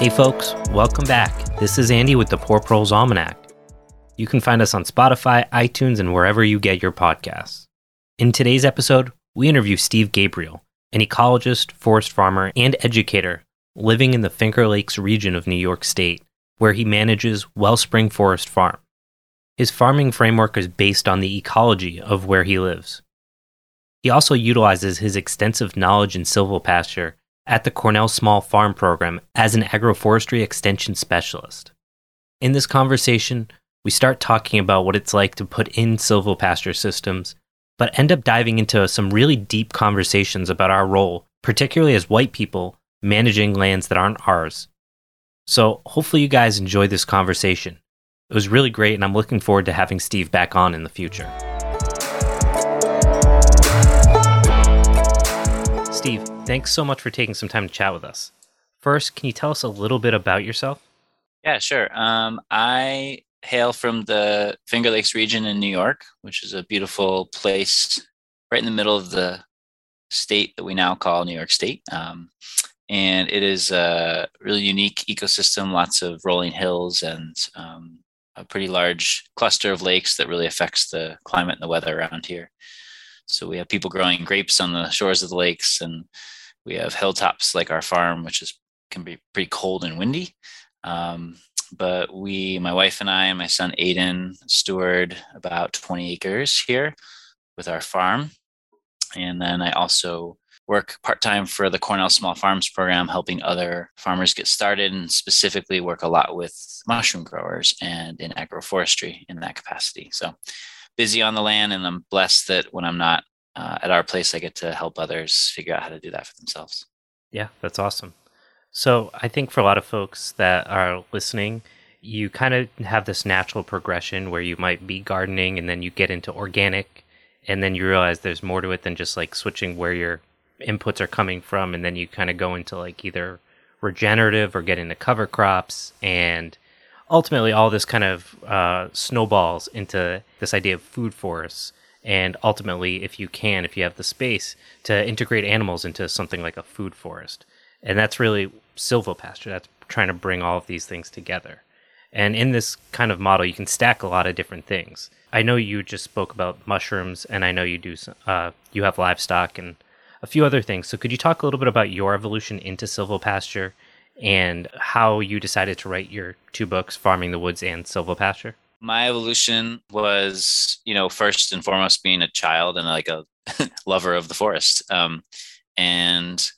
Hey folks, welcome back. This is Andy with the Poor Proles Almanac. You can find us on Spotify, iTunes, and wherever you get your podcasts. In today's episode, we interview Steve Gabriel, an ecologist, forest farmer, and educator living in the Finger Lakes region of New York State, where he manages Wellspring Forest Farm. His farming framework is based on the ecology of where he lives. He also utilizes his extensive knowledge in silvopasture at the Cornell Small Farm Program as an agroforestry extension specialist. In this conversation, we start talking about what it's like to put in silvopasture systems, but end up diving into some really deep conversations about our role, particularly as white people managing lands that aren't ours. So, hopefully, you guys enjoy this conversation. It was really great, and I'm looking forward to having Steve back on in the future. Steve, thanks so much for taking some time to chat with us. First, can you tell us a little bit about yourself? Yeah, sure. Um, I hail from the Finger Lakes region in New York, which is a beautiful place right in the middle of the state that we now call New York State. Um, and it is a really unique ecosystem, lots of rolling hills and um, a pretty large cluster of lakes that really affects the climate and the weather around here. So we have people growing grapes on the shores of the lakes, and we have hilltops like our farm, which is can be pretty cold and windy. Um, but we, my wife and I, and my son Aiden, steward about 20 acres here with our farm. And then I also work part time for the Cornell Small Farms program, helping other farmers get started and specifically work a lot with mushroom growers and in agroforestry in that capacity. So busy on the land, and I'm blessed that when I'm not uh, at our place, I get to help others figure out how to do that for themselves. Yeah, that's awesome. So I think for a lot of folks that are listening, you kind of have this natural progression where you might be gardening and then you get into organic and then you realize there's more to it than just like switching where your inputs are coming from and then you kind of go into like either regenerative or get into cover crops and ultimately all this kind of uh, snowballs into this idea of food forests and ultimately if you can if you have the space to integrate animals into something like a food forest. And that's really silvopasture that's trying to bring all of these things together. And in this kind of model you can stack a lot of different things. I know you just spoke about mushrooms and i know you do uh, you have livestock and a few other things. So could you talk a little bit about your evolution into silvopasture and how you decided to write your two books, Farming the Woods and Silvopasture? My evolution was, you know, first and foremost being a child and like a lover of the forest. Um, and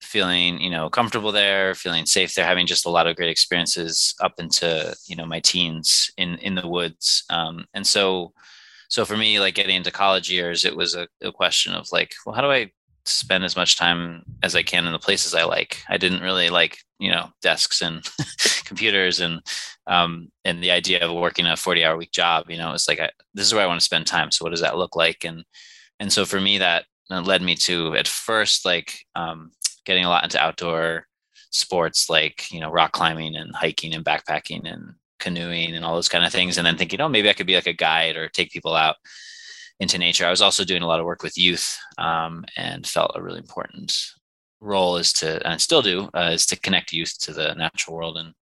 feeling, you know, comfortable there, feeling safe there, having just a lot of great experiences up into, you know, my teens in in the woods. Um, and so so for me, like getting into college years, it was a, a question of like, well, how do I spend as much time as I can in the places I like. I didn't really like, you know, desks and computers and um, and the idea of working a 40 hour week job, you know, it's like I, this is where I want to spend time. So what does that look like? And and so for me that led me to at first like um, getting a lot into outdoor sports like, you know, rock climbing and hiking and backpacking and canoeing and all those kind of things and then thinking, oh, maybe I could be like a guide or take people out into nature. I was also doing a lot of work with youth um, and felt a really important role is to, and I still do, uh, is to connect youth to the natural world and,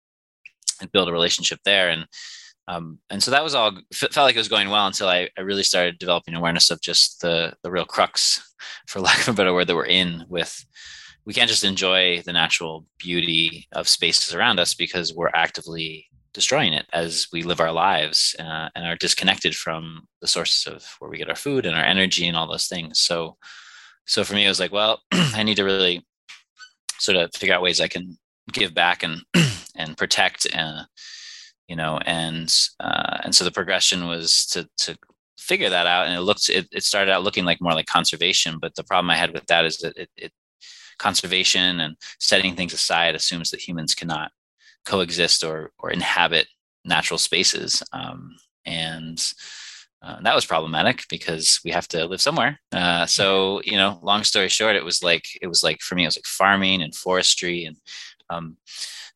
and build a relationship there. And um, and so that was all felt like it was going well until I, I really started developing awareness of just the the real crux, for lack of a better word, that we're in with. We can't just enjoy the natural beauty of spaces around us because we're actively destroying it as we live our lives uh, and are disconnected from the sources of where we get our food and our energy and all those things. So, so for me, it was like, well, I need to really sort of figure out ways I can give back and and protect, and uh, you know, and uh, and so the progression was to to figure that out, and it looked it, it started out looking like more like conservation, but the problem I had with that is that it, it conservation and setting things aside assumes that humans cannot coexist or or inhabit natural spaces um, and uh, that was problematic because we have to live somewhere. Uh, so you know long story short it was like it was like for me it was like farming and forestry and um,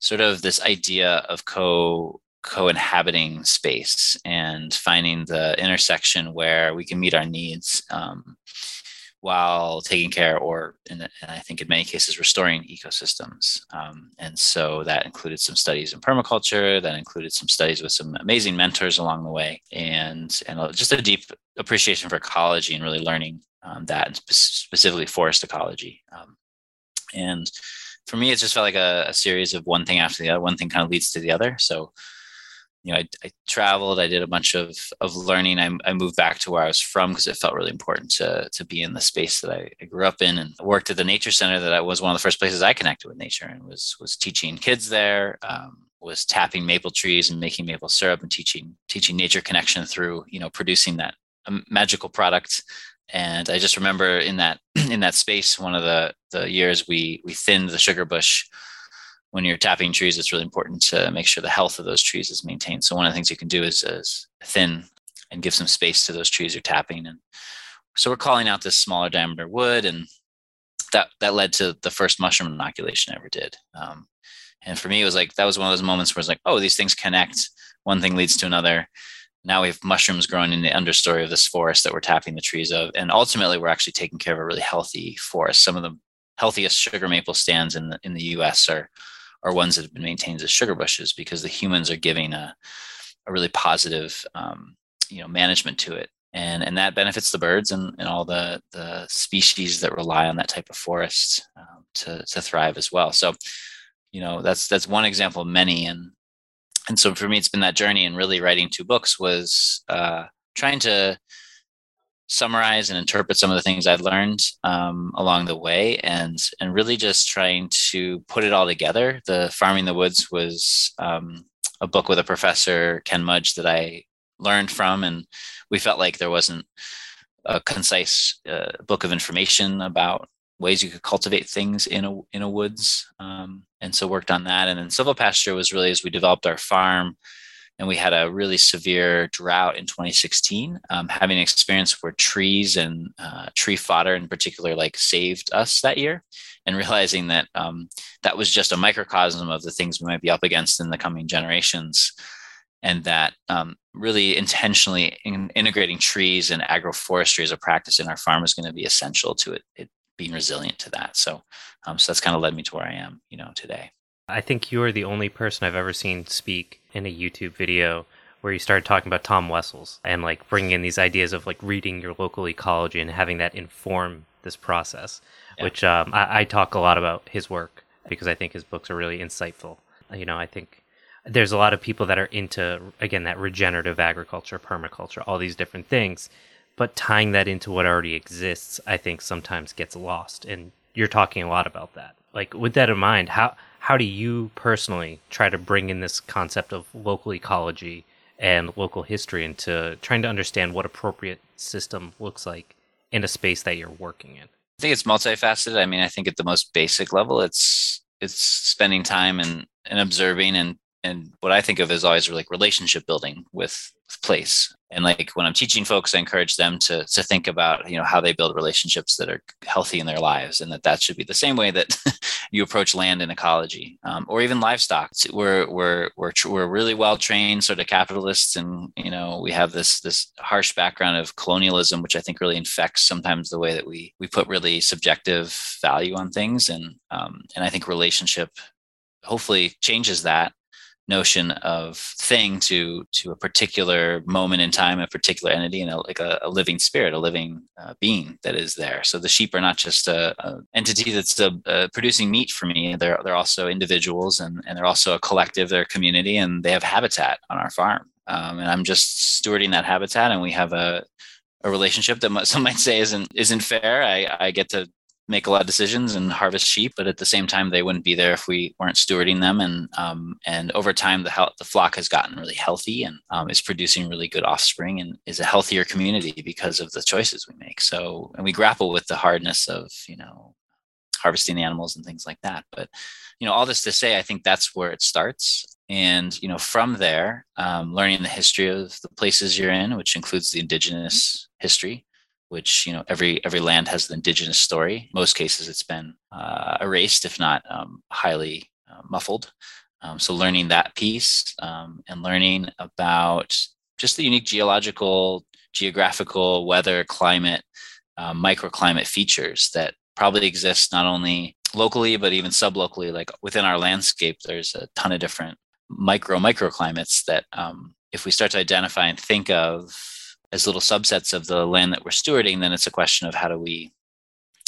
sort of this idea of co co-inhabiting space and finding the intersection where we can meet our needs um, while taking care or the, and i think in many cases restoring ecosystems. Um, and so that included some studies in permaculture that included some studies with some amazing mentors along the way and and just a deep appreciation for ecology and really learning um, that and spe- specifically forest ecology. Um, and for me it just felt like a, a series of one thing after the other one thing kind of leads to the other. So you know, I, I, traveled, I did a bunch of, of learning. I, I moved back to where I was from because it felt really important to, to be in the space that I, I, grew up in and worked at the nature center that I was one of the first places I connected with nature and was, was teaching kids there, um, was tapping maple trees and making maple syrup and teaching, teaching nature connection through, you know, producing that um, magical product. And I just remember in that, in that space, one of the, the years we, we thinned the sugar bush when you're tapping trees, it's really important to make sure the health of those trees is maintained. So one of the things you can do is, is thin and give some space to those trees you're tapping. And so we're calling out this smaller diameter wood, and that that led to the first mushroom inoculation I ever did. Um, and for me, it was like that was one of those moments where it's like, oh, these things connect. One thing leads to another. Now we have mushrooms growing in the understory of this forest that we're tapping the trees of, and ultimately we're actually taking care of a really healthy forest. Some of the healthiest sugar maple stands in the in the U.S. are are ones that have been maintained as sugar bushes because the humans are giving a, a really positive um, you know management to it. And and that benefits the birds and, and all the the species that rely on that type of forest um, to to thrive as well. So you know that's that's one example of many. And and so for me it's been that journey. And really writing two books was uh, trying to summarize and interpret some of the things I'd learned um, along the way, and and really just trying to put it all together. The Farming the Woods was um, a book with a professor Ken Mudge that I learned from, and we felt like there wasn't a concise uh, book of information about ways you could cultivate things in a in a woods, um, and so worked on that. And then Silvopasture was really as we developed our farm and we had a really severe drought in 2016 um, having an experience where trees and uh, tree fodder in particular like saved us that year and realizing that um, that was just a microcosm of the things we might be up against in the coming generations and that um, really intentionally in integrating trees and agroforestry as a practice in our farm is going to be essential to it, it being resilient to that. So um, so that's kind of led me to where i am you know today I think you are the only person I've ever seen speak in a YouTube video where you started talking about Tom Wessels and like bringing in these ideas of like reading your local ecology and having that inform this process, yeah. which um, I, I talk a lot about his work because I think his books are really insightful. You know, I think there's a lot of people that are into again that regenerative agriculture, permaculture, all these different things, but tying that into what already exists, I think sometimes gets lost. And you're talking a lot about that. Like with that in mind, how how do you personally try to bring in this concept of local ecology and local history into trying to understand what appropriate system looks like in a space that you're working in? I think it's multifaceted. I mean, I think at the most basic level, it's it's spending time and and observing and and what I think of as always like relationship building with, with place. And like when I'm teaching folks, I encourage them to to think about you know how they build relationships that are healthy in their lives, and that that should be the same way that you approach land and ecology, um, or even livestock. We're we're we're we're really well trained sort of capitalists, and you know we have this this harsh background of colonialism, which I think really infects sometimes the way that we we put really subjective value on things, and um, and I think relationship hopefully changes that notion of thing to to a particular moment in time a particular entity and a, like a, a living spirit a living uh, being that is there. So the sheep are not just a, a entity that's a, uh, producing meat for me. They're they're also individuals and, and they're also a collective they're a community and they have habitat on our farm. Um, and i'm just stewarding that habitat and we have a a relationship that some might say isn't isn't fair. I, I get to make a lot of decisions and harvest sheep, but at the same time, they wouldn't be there if we weren't stewarding them. And um, and over time, the the flock has gotten really healthy and um, is producing really good offspring and is a healthier community because of the choices we make. So, and we grapple with the hardness of you know harvesting animals and things like that. But you know, all this to say, I think that's where it starts. And you know, from there, um, learning the history of the places you're in, which includes the indigenous history, which you know every every land has an indigenous story. Most cases, it's been uh, erased, if not um, highly uh, muffled. Um, so learning that piece um, and learning about just the unique geological, geographical, weather, climate uh, microclimate features that probably exist not only locally but even sublocally. Like within our landscape, there's a ton of different micro microclimates that um, if we start to identify and think of as little subsets of the land that we're stewarding, then it's a question of how do we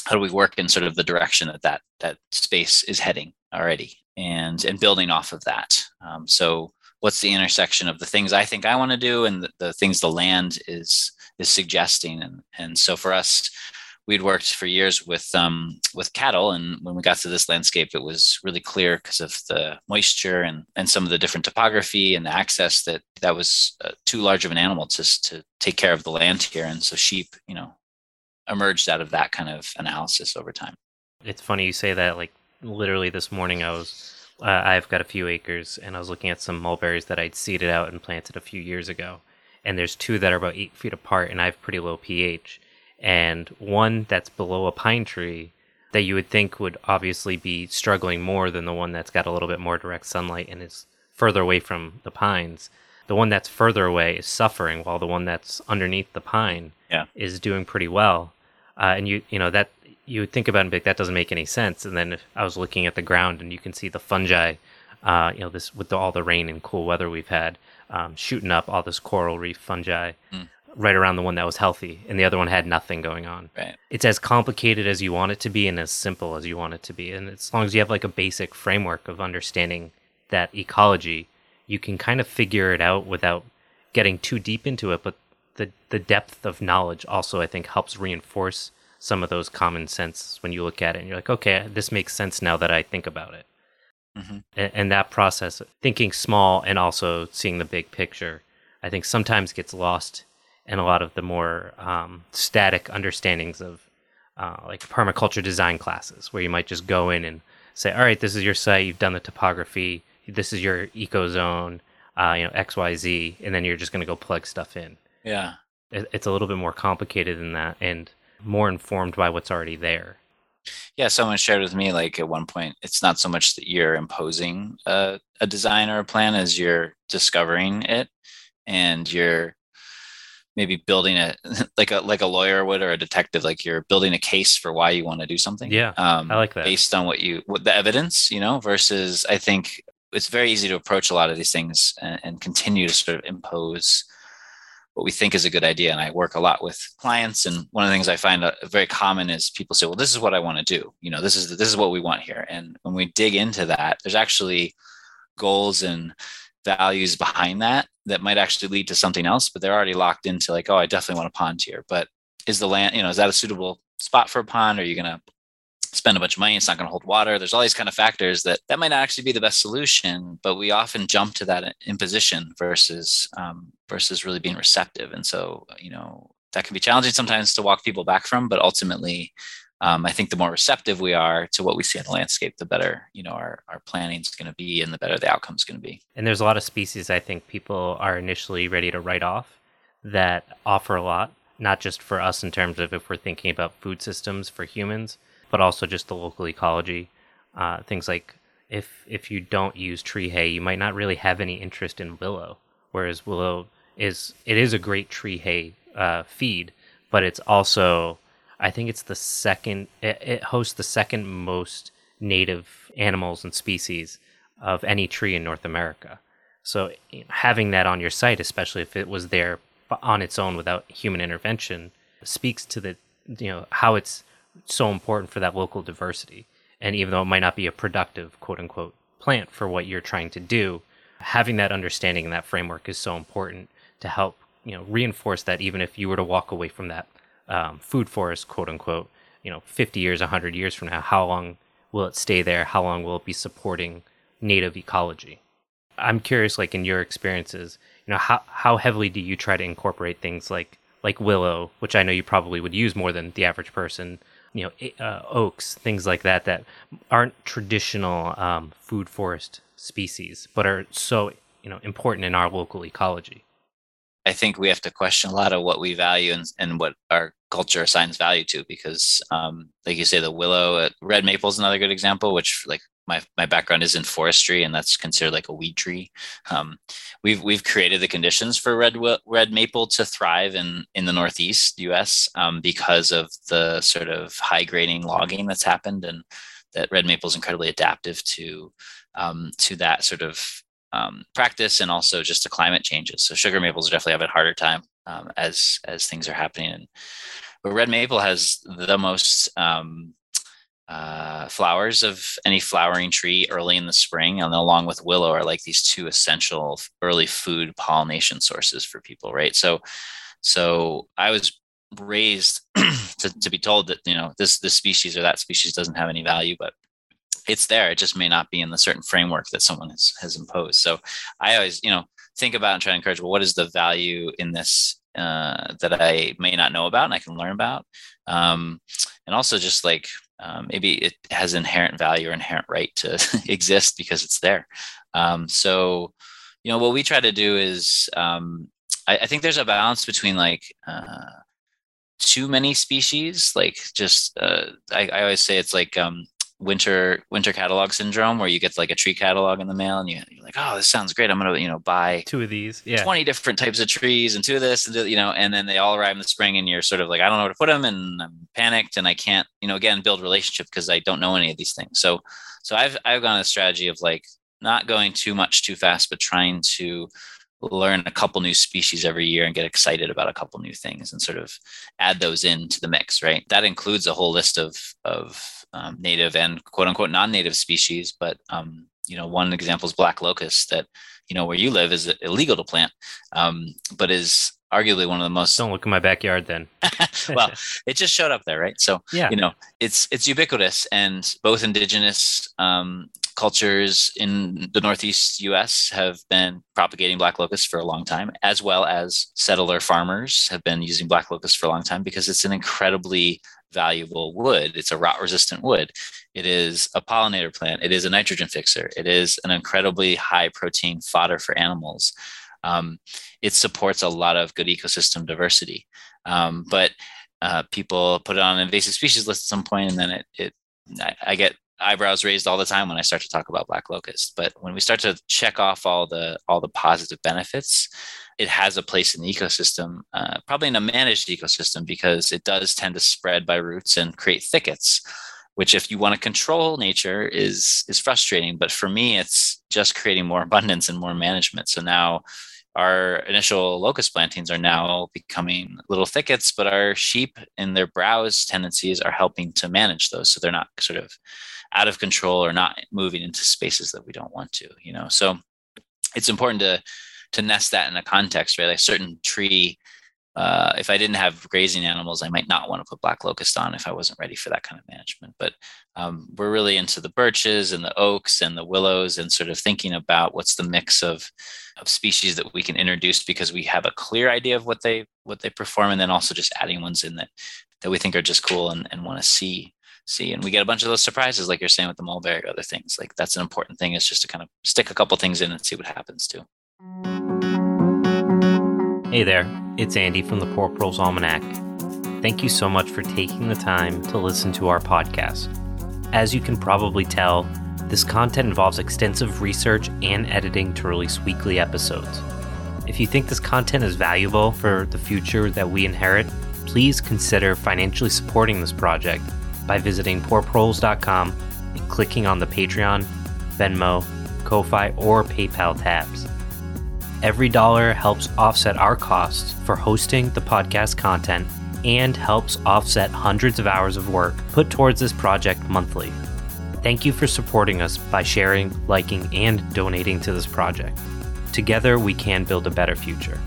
how do we work in sort of the direction that that, that space is heading already and and building off of that. Um, so what's the intersection of the things I think I want to do and the, the things the land is is suggesting and and so for us we'd worked for years with um, with cattle, and when we got to this landscape, it was really clear because of the moisture and and some of the different topography and the access that that was uh, too large of an animal to to take care of the land here, and so sheep, you know, emerged out of that kind of analysis over time. It's funny you say that. Like literally this morning, I was. Uh, I've got a few acres, and I was looking at some mulberries that I'd seeded out and planted a few years ago. And there's two that are about eight feet apart, and I have pretty low pH and one that's below a pine tree that you would think would obviously be struggling more than the one that's got a little bit more direct sunlight and is further away from the pines. The one that's further away is suffering, while the one that's underneath the pine yeah. is doing pretty well. Uh, and you you know that you would think about it and be like, that doesn't make any sense. And then I was looking at the ground, and you can see the fungi, uh, you know, this with the, all the rain and cool weather we've had, um, shooting up all this coral reef fungi. Mm right around the one that was healthy and the other one had nothing going on. Right. It's as complicated as you want it to be and as simple as you want it to be. And as long as you have like a basic framework of understanding that ecology, you can kind of figure it out without getting too deep into it. But the, the depth of knowledge also, I think, helps reinforce some of those common sense when you look at it and you're like, okay, this makes sense now that I think about it. Mm-hmm. And, and that process, thinking small and also seeing the big picture, I think sometimes gets lost and a lot of the more um, static understandings of uh, like permaculture design classes, where you might just go in and say, "All right, this is your site. You've done the topography. This is your eco zone. Uh, you know X, Y, Z," and then you're just going to go plug stuff in. Yeah, it, it's a little bit more complicated than that, and more informed by what's already there. Yeah, someone shared with me like at one point, it's not so much that you're imposing a, a design or a plan as you're discovering it, and you're maybe building a like a like a lawyer would or a detective like you're building a case for why you want to do something. Yeah um, i like that. based on what you what the evidence you know versus i think it's very easy to approach a lot of these things and, and continue to sort of impose what we think is a good idea. And i work a lot with clients and one of the things i find uh, very common is people say well this is what i want to do. You know this is this is what we want here. And when we dig into that there's actually goals and values behind that that might actually lead to something else, but they're already locked into like, oh, I definitely want a pond here. But is the land, you know, is that a suitable spot for a pond? Are you going to spend a bunch of money? It's not going to hold water. There's all these kind of factors that that might not actually be the best solution, but we often jump to that imposition versus um, versus really being receptive. And so, you know, that can be challenging sometimes to walk people back from, but ultimately um, I think the more receptive we are to what we see in the landscape, the better you know our our planning is going to be, and the better the outcome is going to be. And there's a lot of species I think people are initially ready to write off that offer a lot, not just for us in terms of if we're thinking about food systems for humans, but also just the local ecology. Uh, things like if if you don't use tree hay, you might not really have any interest in willow, whereas willow is it is a great tree hay uh, feed, but it's also I think it's the second. It, it hosts the second most native animals and species of any tree in North America. So having that on your site, especially if it was there on its own without human intervention, speaks to the you know how it's so important for that local diversity. And even though it might not be a productive quote unquote plant for what you're trying to do, having that understanding and that framework is so important to help you know reinforce that even if you were to walk away from that um, food forest, quote unquote, you know, 50 years, 100 years from now, how long will it stay there? How long will it be supporting native ecology? I'm curious, like in your experiences, you know, how, how heavily do you try to incorporate things like, like willow, which I know you probably would use more than the average person, you know, uh, oaks, things like that, that aren't traditional um, food forest species, but are so, you know, important in our local ecology? I think we have to question a lot of what we value and, and what our culture assigns value to because um, like you say the willow uh, red maple is another good example which like my, my background is in forestry and that's considered like a weed tree. Um, we've we've created the conditions for red red maple to thrive in in the northeast us um, because of the sort of high grading logging that's happened and that red maple is incredibly adaptive to um, to that sort of um, practice and also just the climate changes so sugar maples definitely have a harder time um, as as things are happening. And, but red maple has the most um, uh, flowers of any flowering tree early in the spring, and along with willow are like these two essential early food pollination sources for people, right? So, so I was raised to, to be told that you know this this species or that species doesn't have any value, but it's there. It just may not be in the certain framework that someone has, has imposed. So I always, you know, think about and try to encourage well what is the value in this uh, that i may not know about and i can learn about um, and also just like um, maybe it has inherent value or inherent right to exist because it's there um, so you know what we try to do is um, I, I, think there's a balance between like uh, too many species like just uh, I, I, always say it's like um, winter winter catalog syndrome where you get like a tree catalog in the mail and you, are like oh this sounds great. I'm gonna you know buy two of these. Yeah. 20 different types of trees and two of this and you know and then they all arrive in the spring and you're sort of like i don't know where to put them and i'm panicked and i can't you know again build relationship because i don't know any of these things. So so i've i've gone a strategy of like not going too much too fast but trying to learn a couple new species every year and get excited about a couple new things and sort of add those into the mix right? That includes a whole list of of um, native and quote unquote non-native species. But um, you know, one example is black locust that you know where you live is illegal to plant, um, but is arguably one of the most. Don't look in my backyard then. well, it just showed up there, right? So yeah, you know, it's it's ubiquitous, and both indigenous um, cultures in the northeast U.S. have been propagating black locust for a long time, as well as settler farmers have been using black locust for a long time because it's an incredibly valuable wood. It's a rot resistant wood. It is a pollinator plant. It is a nitrogen fixer. It is an incredibly high protein fodder for animals. Um, it supports a lot of good ecosystem diversity. Um, but uh, people put it on an invasive species list at some point, and then it, it I, I get eyebrows raised all the time when I start to talk about black locust. But when we start to check off all the all the positive benefits, it has a place in the ecosystem, uh, probably in a managed ecosystem, because it does tend to spread by roots and create thickets, which if you want to control nature is is frustrating. But for me, it's just creating more abundance and more management. So now our initial locust plantings are now becoming little thickets, but our sheep and their browse tendencies are helping to manage those. So they're not sort of out of control or not moving into spaces that we don't want to, you know. So it's important to to nest that in a context, right? Like certain tree, uh, if I didn't have grazing animals, I might not want to put black locust on if I wasn't ready for that kind of management. But um, we're really into the birches and the oaks and the willows and sort of thinking about what's the mix of of species that we can introduce because we have a clear idea of what they what they perform, and then also just adding ones in that that we think are just cool and, and want to see see and we get a bunch of those surprises like you're saying with the mulberry other things like that's an important thing is just to kind of stick a couple things in and see what happens too Hey there, it's Andy from the Poor Proles Almanac. Thank you so much for taking the time to listen to our podcast. As you can probably tell, this content involves extensive research and editing to release weekly episodes. If you think this content is valuable for the future that we inherit, please consider financially supporting this project by visiting poorproles.com and clicking on the Patreon, Venmo, Ko-Fi, or PayPal tabs. Every dollar helps offset our costs for hosting the podcast content and helps offset hundreds of hours of work put towards this project monthly. Thank you for supporting us by sharing, liking, and donating to this project. Together, we can build a better future.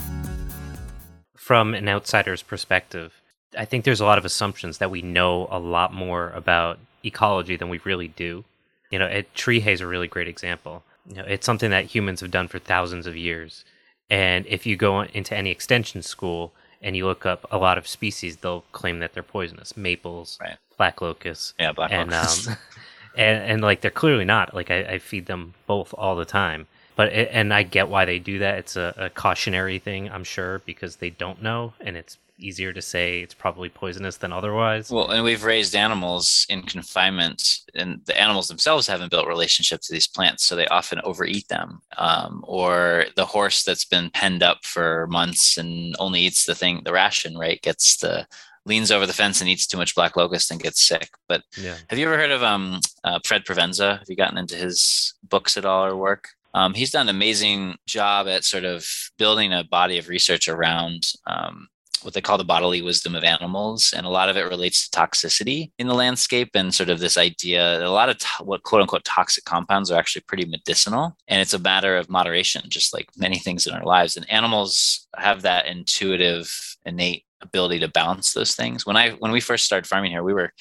From an outsider's perspective, I think there's a lot of assumptions that we know a lot more about ecology than we really do. You know, tree hay is a really great example. You know, it's something that humans have done for thousands of years. And if you go into any extension school and you look up a lot of species, they'll claim that they're poisonous. Maples, right. black locusts. Yeah, black and, um, and, and like they're clearly not. Like I, I feed them both all the time. But it, and I get why they do that. It's a, a cautionary thing, I'm sure, because they don't know, and it's easier to say it's probably poisonous than otherwise. Well, and we've raised animals in confinement, and the animals themselves haven't built relationships to these plants, so they often overeat them. Um, or the horse that's been penned up for months and only eats the thing, the ration, right, gets the leans over the fence and eats too much black locust and gets sick. But yeah. have you ever heard of um, uh, Fred Provenza? Have you gotten into his books at all or work? Um, he's done an amazing job at sort of building a body of research around um, what they call the bodily wisdom of animals. And a lot of it relates to toxicity in the landscape and sort of this idea a lot of to- what quote unquote toxic compounds are actually pretty medicinal. And it's a matter of moderation, just like many things in our lives. And animals have that intuitive, innate ability to balance those things. When I when we first started farming here, we were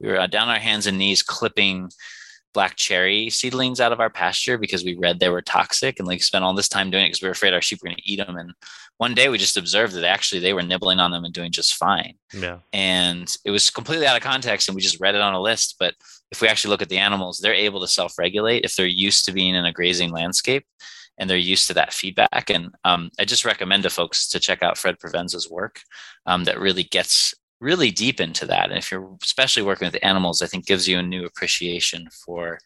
we were uh, down our hands and knees clipping black cherry seedlings out of our pasture because we read they were toxic and like spent all this time doing it because we were afraid our sheep were going to eat them. And one day we just observed that actually they were nibbling on them and doing just fine. Yeah. And it was completely out of context and we just read it on a list. But if we actually look at the animals, they're able to self regulate if they're used to being in a grazing landscape and they're used to that feedback. And um, I just recommend to folks to check out Fred Provenza's work um, that really gets really deep into that. And if you're especially working with animals, I think gives you a new appreciation for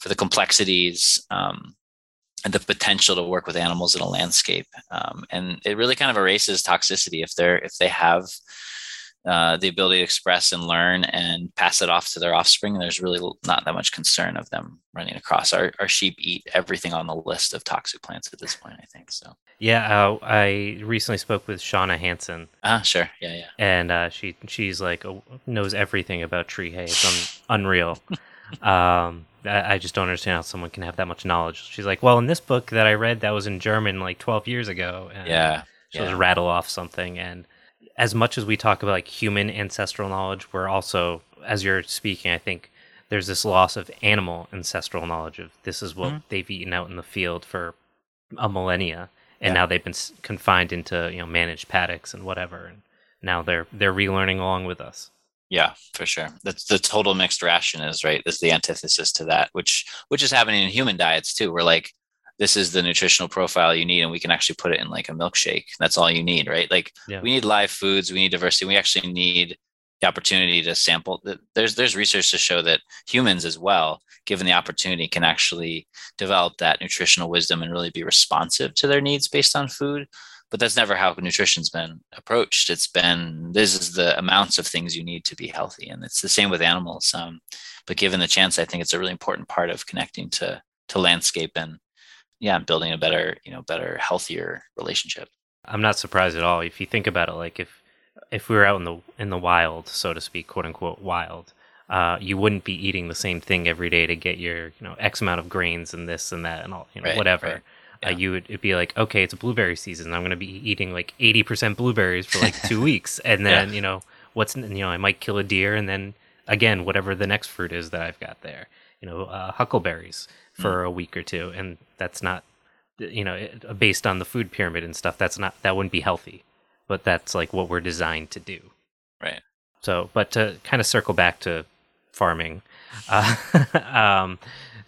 for the complexities um, and the potential to work with animals in a landscape. Um, and it really kind of erases toxicity if they're if they have uh, the ability to express and learn and pass it off to their offspring. There's really not that much concern of them running across. Our, our sheep eat everything on the list of toxic plants at this point, I think. So, yeah, uh, I recently spoke with Shana Hanson. Ah, sure. Yeah, yeah. And uh, she she's like uh, knows everything about tree hay. It's un- unreal. um, I, I just don't understand how someone can have that much knowledge. She's like, well, in this book that I read that was in German like 12 years ago. And yeah. She'll yeah. rattle off something and as much as we talk about like human ancestral knowledge, we're also, as you're speaking, I think there's this loss of animal ancestral knowledge of this is what mm-hmm. they've eaten out in the field for a millennia, and yeah. now they've been confined into you know managed paddocks and whatever, and now they're they're relearning along with us. Yeah, for sure. That's the total mixed ration is right. Is the antithesis to that, which which is happening in human diets too. We're like this is the nutritional profile you need and we can actually put it in like a milkshake that's all you need right like yeah. we need live foods we need diversity we actually need the opportunity to sample there's there's research to show that humans as well given the opportunity can actually develop that nutritional wisdom and really be responsive to their needs based on food but that's never how nutrition's been approached it's been this is the amounts of things you need to be healthy and it's the same with animals um, but given the chance i think it's a really important part of connecting to to landscape and yeah, building a better, you know, better, healthier relationship. I'm not surprised at all. If you think about it, like if if we were out in the in the wild, so to speak, quote unquote wild, uh, you wouldn't be eating the same thing every day to get your you know X amount of grains and this and that and all you know right, whatever. Right. Uh, yeah. Uh, you would it'd be like okay, it's a blueberry season. I'm going to be eating like 80% blueberries for like two weeks, and then yeah. you know what's you know I might kill a deer, and then again whatever the next fruit is that I've got there. You know, uh, huckleberries for mm. a week or two, and that's not you know based on the food pyramid and stuff. That's not that wouldn't be healthy, but that's like what we're designed to do. Right. So, but to kind of circle back to farming, uh, um,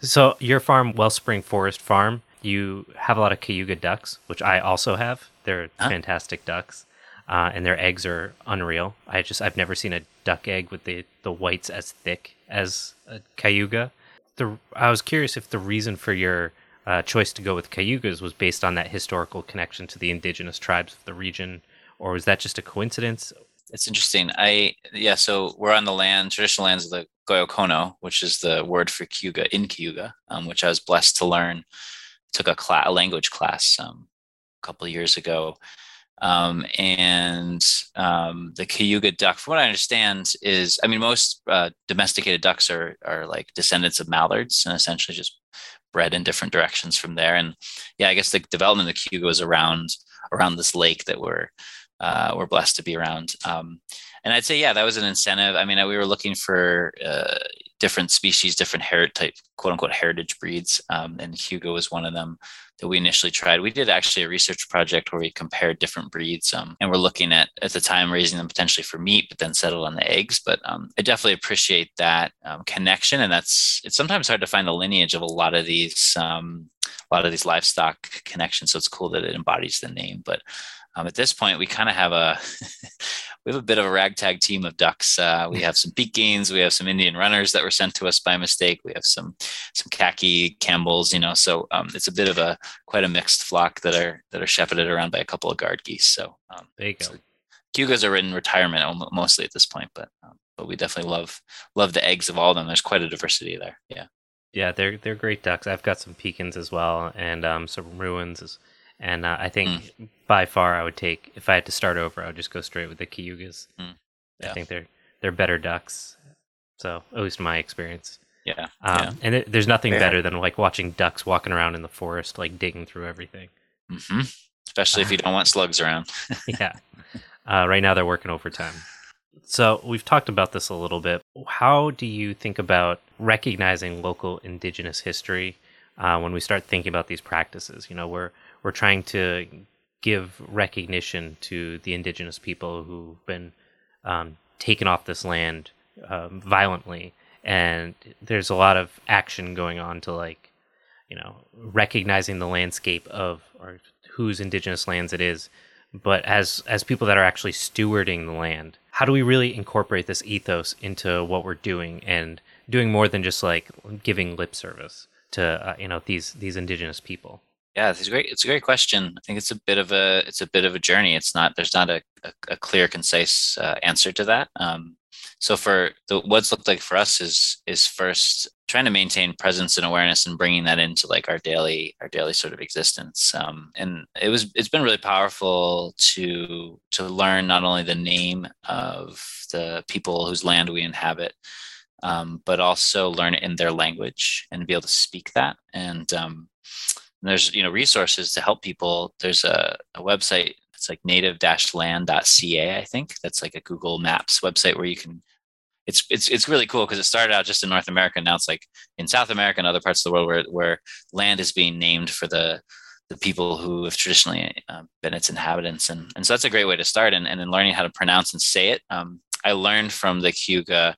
so your farm, Wellspring Forest Farm, you have a lot of Cayuga ducks, which I also have. They're huh? fantastic ducks. Uh, and their eggs are unreal. I just I've never seen a duck egg with the the whites as thick as a cayuga the I was curious if the reason for your uh, choice to go with Cayugas was based on that historical connection to the indigenous tribes of the region, or was that just a coincidence? It's interesting. I yeah. So we're on the land, traditional lands of the Goyokono, which is the word for Cayuga in Cayuga, um, which I was blessed to learn. Took a class, a language class, um, a couple years ago, um, and um, the Cayuga duck, from what I understand, is I mean, most uh, domesticated ducks are are like descendants of mallards and essentially just bred in different directions from there. And yeah, I guess the development of the Cayuga was around around this lake that we're uh, we're blessed to be around. Um, and I'd say, yeah, that was an incentive. I mean, we were looking for uh, different species, different heritage type, quote unquote, heritage breeds, um, and Cayuga was one of them that we initially tried. We did actually a research project where we compared different breeds, um, and we're looking at at the time raising them potentially for meat, but then settled on the eggs. But um, I definitely appreciate that um, connection, and that's it's sometimes hard to find the lineage of a lot of these um, a lot of these livestock connections. So it's cool that it embodies the name, but um, at this point, we kind of have a we have a bit of a ragtag team of ducks. Uh, we have some Pekins, we have some Indian runners that were sent to us by mistake. We have some some khaki Campbells, you know. So um, it's a bit of a quite a mixed flock that are that are shepherded around by a couple of guard geese. So um, there you go. So are in retirement mostly at this point, but um, but we definitely love love the eggs of all of them. There's quite a diversity there. Yeah. Yeah, they're they're great ducks. I've got some Pekins as well, and um, some Rouens. And uh, I think mm. by far, I would take if I had to start over, I would just go straight with the Cayugas. Mm. Yeah. I think they're they're better ducks. So at least my experience. Yeah. Um, yeah. And it, there's nothing yeah. better than like watching ducks walking around in the forest, like digging through everything. Mm-hmm. Especially if you don't want slugs around. yeah. Uh, right now they're working overtime. So we've talked about this a little bit. How do you think about recognizing local indigenous history uh, when we start thinking about these practices? You know, we're we're trying to give recognition to the indigenous people who've been um, taken off this land um, violently, and there's a lot of action going on to like, you know, recognizing the landscape of or whose indigenous lands it is. But as as people that are actually stewarding the land, how do we really incorporate this ethos into what we're doing and doing more than just like giving lip service to uh, you know these these indigenous people yeah it's a great it's a great question. I think it's a bit of a it's a bit of a journey. It's not there's not a, a, a clear concise uh, answer to that. Um, so for the, what's looked like for us is is first trying to maintain presence and awareness and bringing that into like our daily our daily sort of existence. Um, and it was it's been really powerful to to learn not only the name of the people whose land we inhabit um, but also learn it in their language and be able to speak that. And um, there's you know resources to help people there's a, a website it's like native-land.ca i think that's like a google maps website where you can it's it's it's really cool because it started out just in North America. Now it's like in South America and other parts of the world where where land is being named for the the people who have traditionally uh, been its inhabitants, and and so that's a great way to start. And and in learning how to pronounce and say it, um, I learned from the Cayuga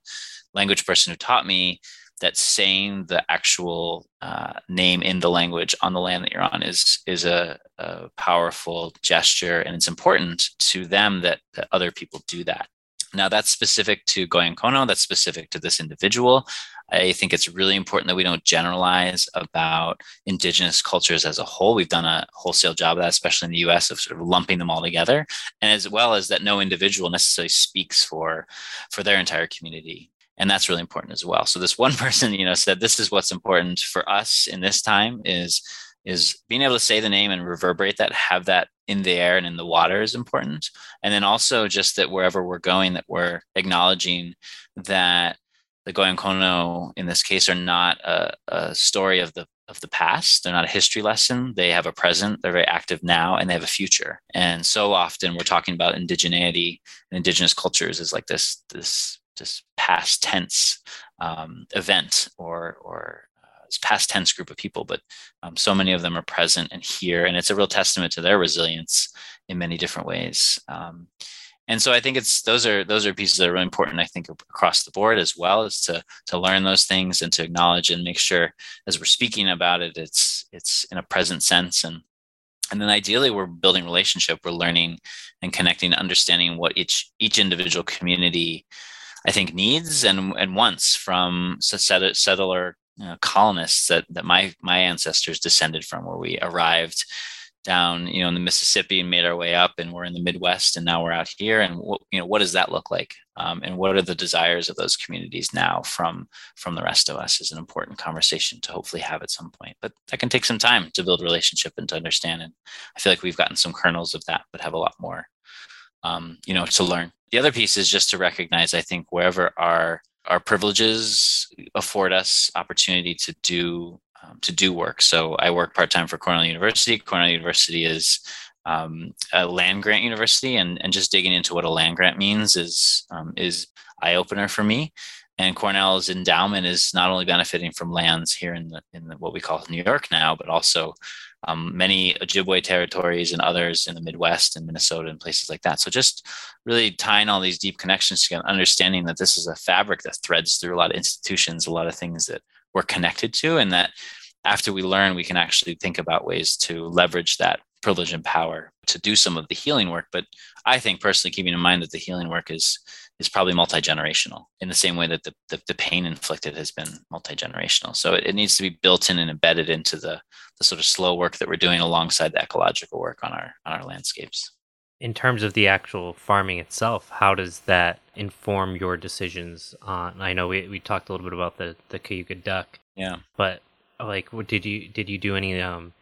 language person who taught me that saying the actual uh, name in the language on the land that you're on is is a, a powerful gesture, and it's important to them that, that other people do that. Now, that's specific to Goyan Kono, that's specific to this individual. I think it's really important that we don't generalize about indigenous cultures as a whole. We've done a wholesale job of that, especially in the US, of sort of lumping them all together, and as well as that no individual necessarily speaks for, for their entire community. And that's really important as well. So this one person, you know, said this is what's important for us in this time is is being able to say the name and reverberate that, have that in the air and in the water is important. And then also just that wherever we're going, that we're acknowledging that the Goyan Kono in this case are not a, a story of the of the past. They're not a history lesson. They have a present. They're very active now, and they have a future. And so often we're talking about indigeneity and indigenous cultures is like this this this past tense um, event or or this past tense group of people, but um, so many of them are present and here, and it's a real testament to their resilience in many different ways. Um, and so I think it's those are those are pieces that are really important. I think across the board as well is to to learn those things and to acknowledge and make sure as we're speaking about it, it's it's in a present sense and and then ideally we're building relationship we're learning and connecting understanding what each each individual community i think needs and and wants from settler colonists that that my my ancestors descended from, where we arrived down you know in the Mississippi and made our way up, and we're in the Midwest, and now we're out here. And what you know what does that look like? Um, and what are the desires of those communities now from from the rest of us? Is an important conversation to hopefully have at some point. But that can take some time to build relationship and to understand. And I feel like we've gotten some kernels of that, but have a lot more um, you know to learn. The other piece is just to recognize, I think, wherever our our privileges afford us opportunity to do um, to do work. So I work part time for Cornell University. Cornell University is um, a land grant university, and and just digging into what a land grant means is um, is eye opener for me. And Cornell's endowment is not only benefiting from lands here in the in the, what we call New York now, but also um, many Ojibwe territories and others in the Midwest and Minnesota and places like that. So just really tying all these deep connections together, understanding that this is a fabric that threads through a lot of institutions, a lot of things that we're connected to, and that after we learn, we can actually think about ways to leverage that privilege and power to do some of the healing work. But I think personally, keeping in mind that the healing work is is probably multi-generational in the same way that the, the, the pain inflicted has been multi-generational. So it, it, needs to be built in and embedded into the, the sort of slow work that we're doing alongside the ecological work on our on our landscapes. In terms of the actual farming itself, how does that inform your decisions on I know we, we talked a little bit about the, the Cayuga duck. Yeah. But like what did you did you do any um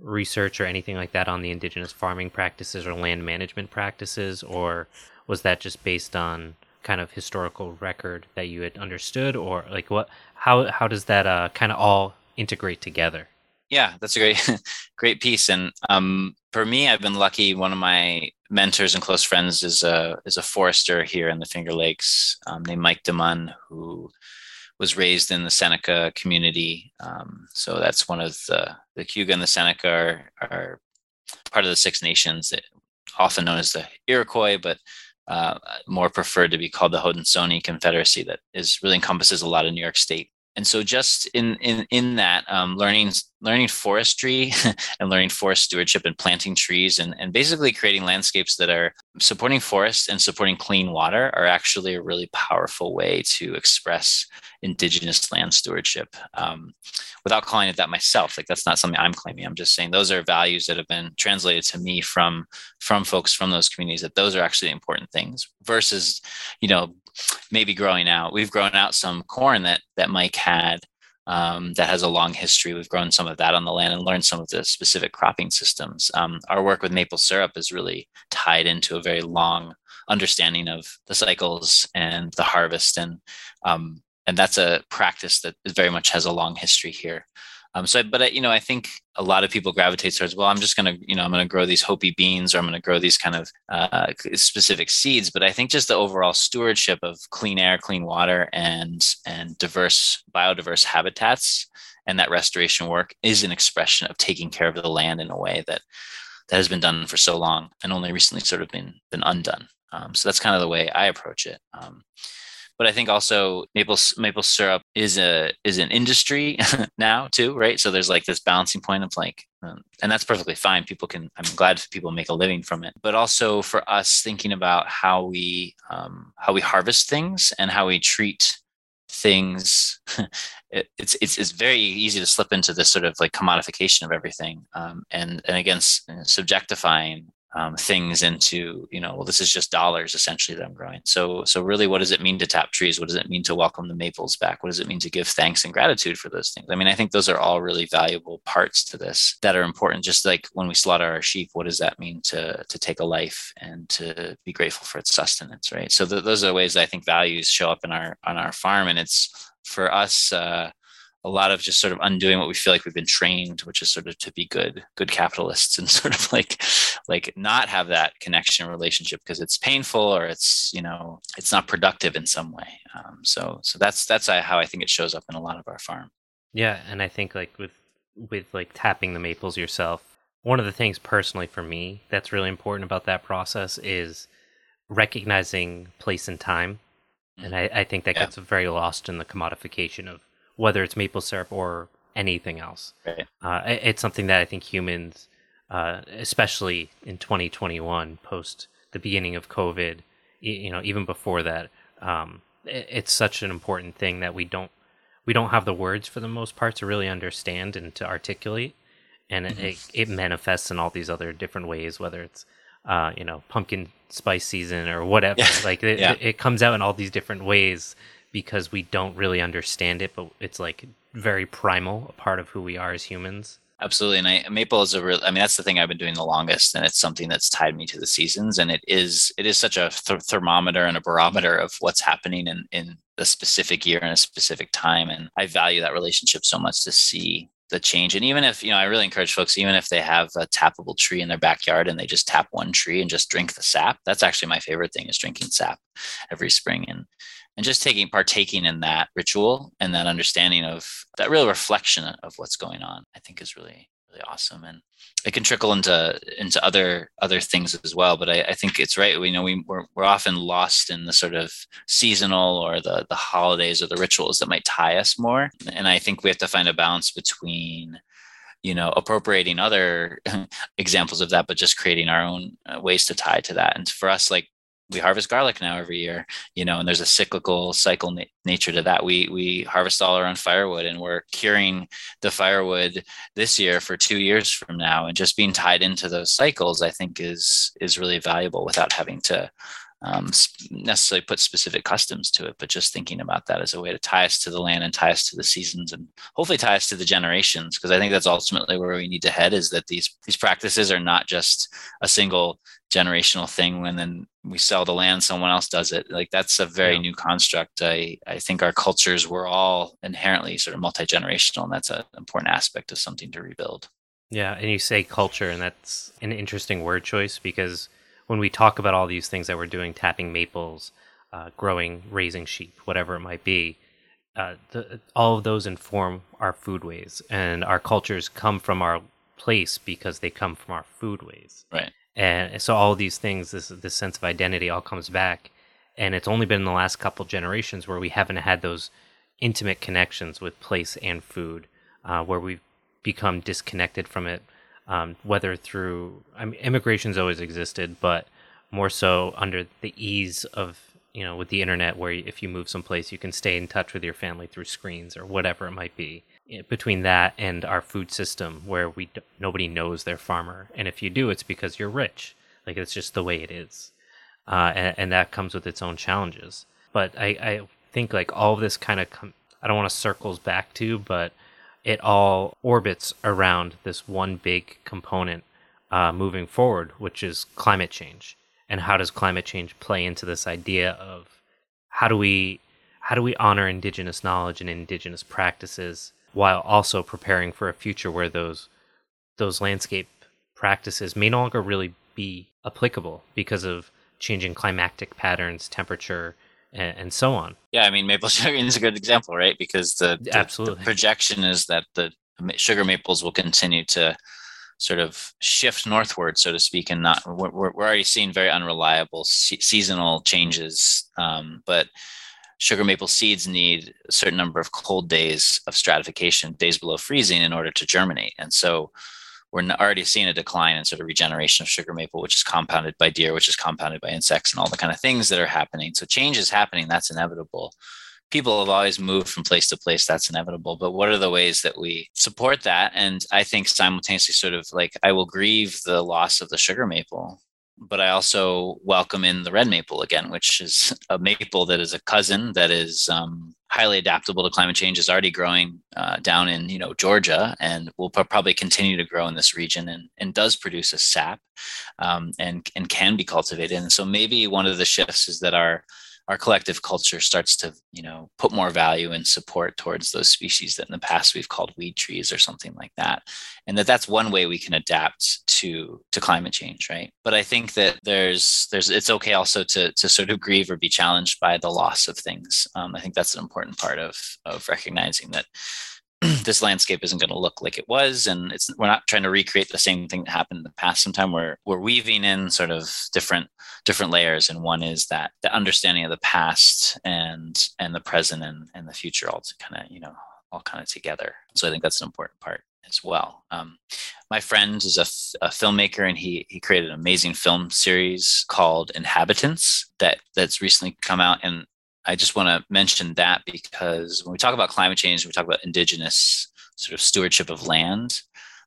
research or anything like that on the indigenous farming practices or land management practices or was that just based on kind of historical record that you had understood or like what how how does that uh kind of all integrate together? Yeah that's a great great piece and um for me i've been lucky. One of my mentors and close friends is a is a forester here in the finger lakes um, named mike DeMunn who was raised in the seneca community. Um, so that's one of the the Cayuga and the seneca are, are part of the six nations that often known as the iroquois but uh, more preferred to be called the Haudenosaunee Confederacy that is really encompasses a lot of New York State. And so just in in in that um, learning learning forestry and learning forest stewardship and planting trees and, and basically creating landscapes that are supporting forests and supporting clean water are actually a really powerful way to express indigenous land stewardship um, without calling it that myself. Like that's not something i'm claiming. I'm just saying those are values that have been translated to me from from folks from those communities that those are actually important things versus you know maybe growing out we've grown out some corn that that mike had um, that has a long history. We've grown some of that on the land and learned some of the specific cropping systems. Um, our work with maple syrup is really tied into a very long understanding of the cycles and the harvest, and um, and that's a practice that very much has a long history here. Um, so, but you know, I think a lot of people gravitate towards, well, I'm just going to, you know, I'm going to grow these Hopi beans or I'm going to grow these kind of uh, specific seeds. But I think just the overall stewardship of clean air, clean water, and and diverse biodiverse habitats and that restoration work is an expression of taking care of the land in a way that that has been done for so long and only recently sort of been been undone. Um, so that's kind of the way I approach it. Um, but I think also maple maple syrup is a is an industry now too, right? So there's like this balancing point of like, um, and that's perfectly fine. People can. I'm glad people make a living from it, but also for us thinking about how we um, how we harvest things and how we treat things it, it's, it's it's very easy to slip into this sort of like commodification of everything um, and and again subjectifying um, things into you know well this is just dollars essentially that i'm growing. So so really what does it mean to tap trees? What does it mean to welcome the maples back? What does it mean to give thanks and gratitude for those things? I mean i think those are all really valuable parts to this that are important. Just like when we slaughter our sheep what does that mean to to take a life and to be grateful for its sustenance right? So th- those are the ways that i think values show up in our on our farm. And it's for us uh, a lot of just sort of undoing what we feel like we've been trained, which is sort of to be good, good capitalists and sort of like, like not have that connection relationship because it's painful or it's, you know, it's not productive in some way. Um, so, so that's, that's how I think it shows up in a lot of our farm. Yeah. And I think like with, with like tapping the maples yourself, one of the things personally for me that's really important about that process is recognizing place and time. And mm-hmm. I, I think that yeah. gets very lost in the commodification of whether it's maple syrup or anything else. Right. Uh, it's something that I think humans, uh, especially in 2021, post the beginning of COVID, you know, even before that, um, it's such an important thing that we don't we don't have the words for the most part to really understand and to articulate, and mm-hmm. it, it manifests in all these other different ways, whether it's uh, you know pumpkin spice season or whatever. Yeah. Like it, yeah. it, it comes out in all these different ways because we don't really understand it, but it's like very primal, a part of who we are as humans. Absolutely, and I, maple is a real. I mean, that's the thing I've been doing the longest, and it's something that's tied me to the seasons. And it is it is such a th- thermometer and a barometer of what's happening in in a specific year and a specific time. And I value that relationship so much to see the change. And even if you know, I really encourage folks, even if they have a tappable tree in their backyard and they just tap one tree and just drink the sap. That's actually my favorite thing is drinking sap every spring. And and just taking partaking in that ritual and that understanding of that real reflection of what's going on i think is really really awesome. And it can trickle into into other other things as well but i, I think it's right. We know we, we're, we're often lost in the sort of seasonal or the the holidays or the rituals that might tie us more. And i think we have to find a balance between you know appropriating other examples of that but just creating our own uh, ways to tie to that. And for us like we harvest garlic now every year you know and there's a cyclical cycle na- nature to that we we harvest all our own firewood and we're curing the firewood this year for 2 years from now and just being tied into those cycles i think is is really valuable without having to um, necessarily put specific customs to it, but just thinking about that as a way to tie us to the land and tie us to the seasons and hopefully tie us to the generations. Because I think that's ultimately where we need to head is that these these practices are not just a single generational thing when then we sell the land someone else does it like that's a very yeah. new construct i i think our cultures were all inherently sort of multi-generational and that's an important aspect of something to rebuild yeah and you say culture and that's an interesting word choice because when we talk about all these things that we're doing, tapping maples, uh, growing, raising sheep, whatever it might be, uh, the, all of those inform our foodways, and our cultures come from our place because they come from our foodways. Right. And so all these things, this this sense of identity, all comes back, and it's only been in the last couple generations where we haven't had those intimate connections with place and food, uh, where we've become disconnected from it um, whether through I mean, immigration's always existed, but more so under the ease of you know with the internet, where if you move someplace, you can stay in touch with your family through screens or whatever it might be. Between that and our food system, where we nobody knows their farmer, and if you do, it's because you're rich. Like it's just the way it is, uh, and, and, that comes with its own challenges. But I, I think like all of this kind of com- I don't want to circles back to, but it all orbits around this one big component uh, moving forward, which is climate change. And how does climate change play into this idea of how do we how do we honor indigenous knowledge and indigenous practices while also preparing for a future where those those landscape practices may no longer really be applicable because of changing climatic patterns, temperature, and, and so on. Yeah, I mean, maple sugar is a good example, right? Because the, the, absolutely the projection is that the sugar maples will continue to sort of shift northward, so to speak, and not we're, we're already seeing very unreliable se- seasonal changes. Um, but sugar maple seeds need a certain number of cold days of stratification, days below freezing, in order to germinate. And so we're already seeing a decline in sort of regeneration of sugar maple, which is compounded by deer, which is compounded by insects and all the kind of things that are happening. So change is happening. That's inevitable. People have always moved from place to place. That's inevitable. But what are the ways that we support that? And I think simultaneously, sort of like, I will grieve the loss of the sugar maple but I also welcome in the red maple again, which is a maple that is a cousin that is um, highly adaptable to climate change. is already growing uh, down in you know Georgia, and will probably continue to grow in this region, and, and does produce a sap, um, and and can be cultivated. And so maybe one of the shifts is that our our collective culture starts to you know put more value and support towards those species that in the past we've called weed trees or something like that and that that's one way we can adapt to to climate change right? But i think that there's there's it's okay also to to sort of grieve or be challenged by the loss of things. Um, i think that's an important part of of recognizing that this landscape isn't going to look like it was and it's we're not trying to recreate the same thing that happened in the past. Sometime we're we're weaving in sort of different different layers and one is that the understanding of the past and and the present and, and the future all kind of you know all kind of together. So i think that's an important part as well. Um, my friend is a, a filmmaker and he he created an amazing film series called inhabitants that that's recently come out and I just want to mention that because when we talk about climate change, we talk about indigenous sort of stewardship of land.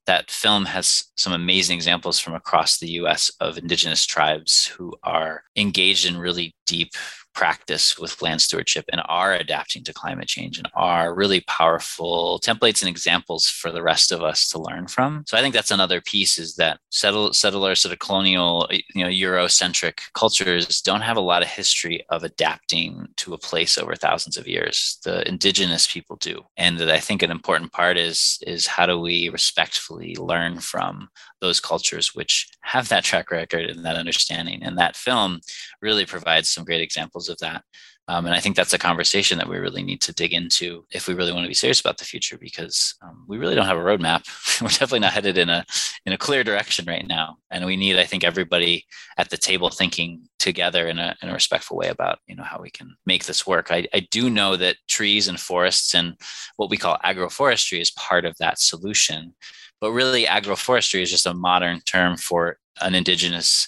That film has some amazing examples from across the US of indigenous tribes who are engaged in really deep practice with land stewardship and are adapting to climate change and are really powerful templates and examples for the rest of us to learn from. So I think that's another piece is that settle, settler sort of colonial, you know, Eurocentric cultures don't have a lot of history of adapting to a place over thousands of years. The indigenous people do. And that I think an important part is is how do we respectfully learn from those cultures which have that track record and that understanding. And that film really provides some great examples of that. Um, and I think that's a conversation that we really need to dig into if we really want to be serious about the future, because um, we really don't have a roadmap. We're definitely not headed in a in a clear direction right now, and we need, I think, everybody at the table thinking together in a in a respectful way about you know how we can make this work. I, I do know that trees and forests and what we call agroforestry is part of that solution but really agroforestry is just a modern term for an indigenous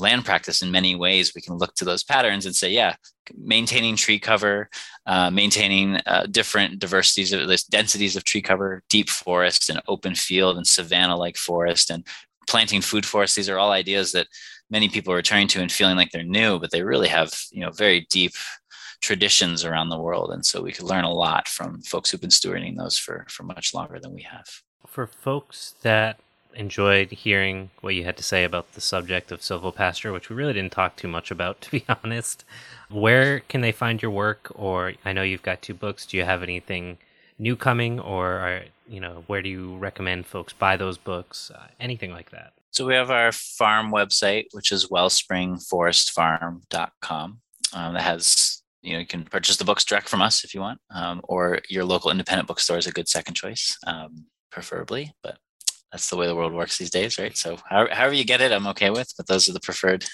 land practice in many ways. We can look to those patterns and say yeah maintaining tree cover uh, maintaining uh, different diversities of this densities of tree cover deep forest and open field and savanna like forest and planting food forests. These are all ideas that many people are returning to and feeling like they're new but they really have you know very deep traditions around the world. And so we could learn a lot from folks who've been stewarding those for for much longer than we have. For folks that enjoyed hearing what you had to say about the subject of silvopasture, which we really didn't talk too much about, to be honest. Where can they find your work? Or I know you've got two books. Do you have anything new coming? Or, are, you know, where do you recommend folks buy those books? Uh, anything like that. So we have our farm website, which is wellspringforestfarm.com. Um, that has, you know, you can purchase the books direct from us if you want, um, or your local independent bookstore is a good second choice, um, preferably. But that's the way the world works these days, right? So however you get it, I'm okay with, but those are the preferred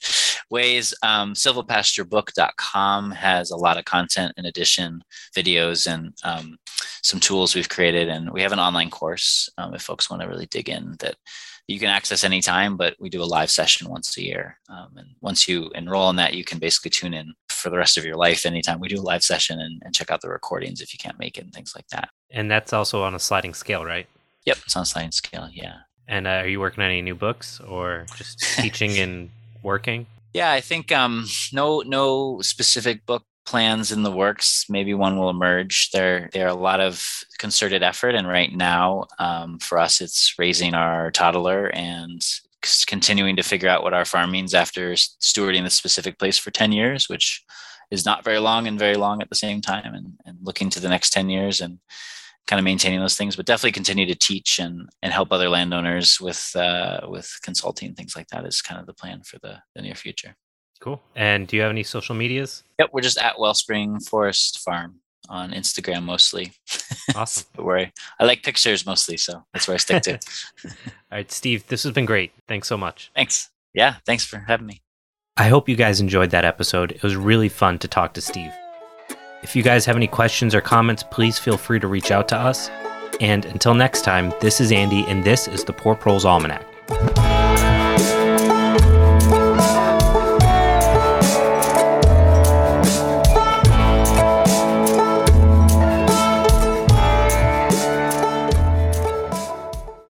ways. Um, silvopasturebook.com has a lot of content in addition, videos and um, some tools we've created. And we have an online course um, if folks want to really dig in that you can access anytime, but we do a live session once a year. Um, and once you enroll in that, you can basically tune in for the rest of your life anytime we do a live session and, and check out the recordings if you can't make it and things like that. And that's also on a sliding scale, right? Yep, it's on science scale. Yeah. And uh, are you working on any new books or just teaching and working? Yeah, I think um, no no specific book plans in the works. Maybe one will emerge. There there are a lot of concerted effort, and right now um, for us, it's raising our toddler and continuing to figure out what our farm means after stewarding the specific place for 10 years which is not very long and very long at the same time and, and looking to the next 10 years and kind of maintaining those things, but definitely continue to teach and and help other landowners with uh, with consulting things like that is kind of the plan for the, the near future. Cool. And do you have any social medias? Yep, we're just at Wellspring Forest Farm on Instagram mostly. Awesome. but where I like pictures mostly, so that's where I stick to. All right, Steve, this has been great. Thanks so much. Thanks. Yeah, thanks for having me. I hope you guys enjoyed that episode. It was really fun to talk to Steve. If you guys have any questions or comments, please feel free to reach out to us. And until next time, this is Andy, and this is the Poor Proles Almanac.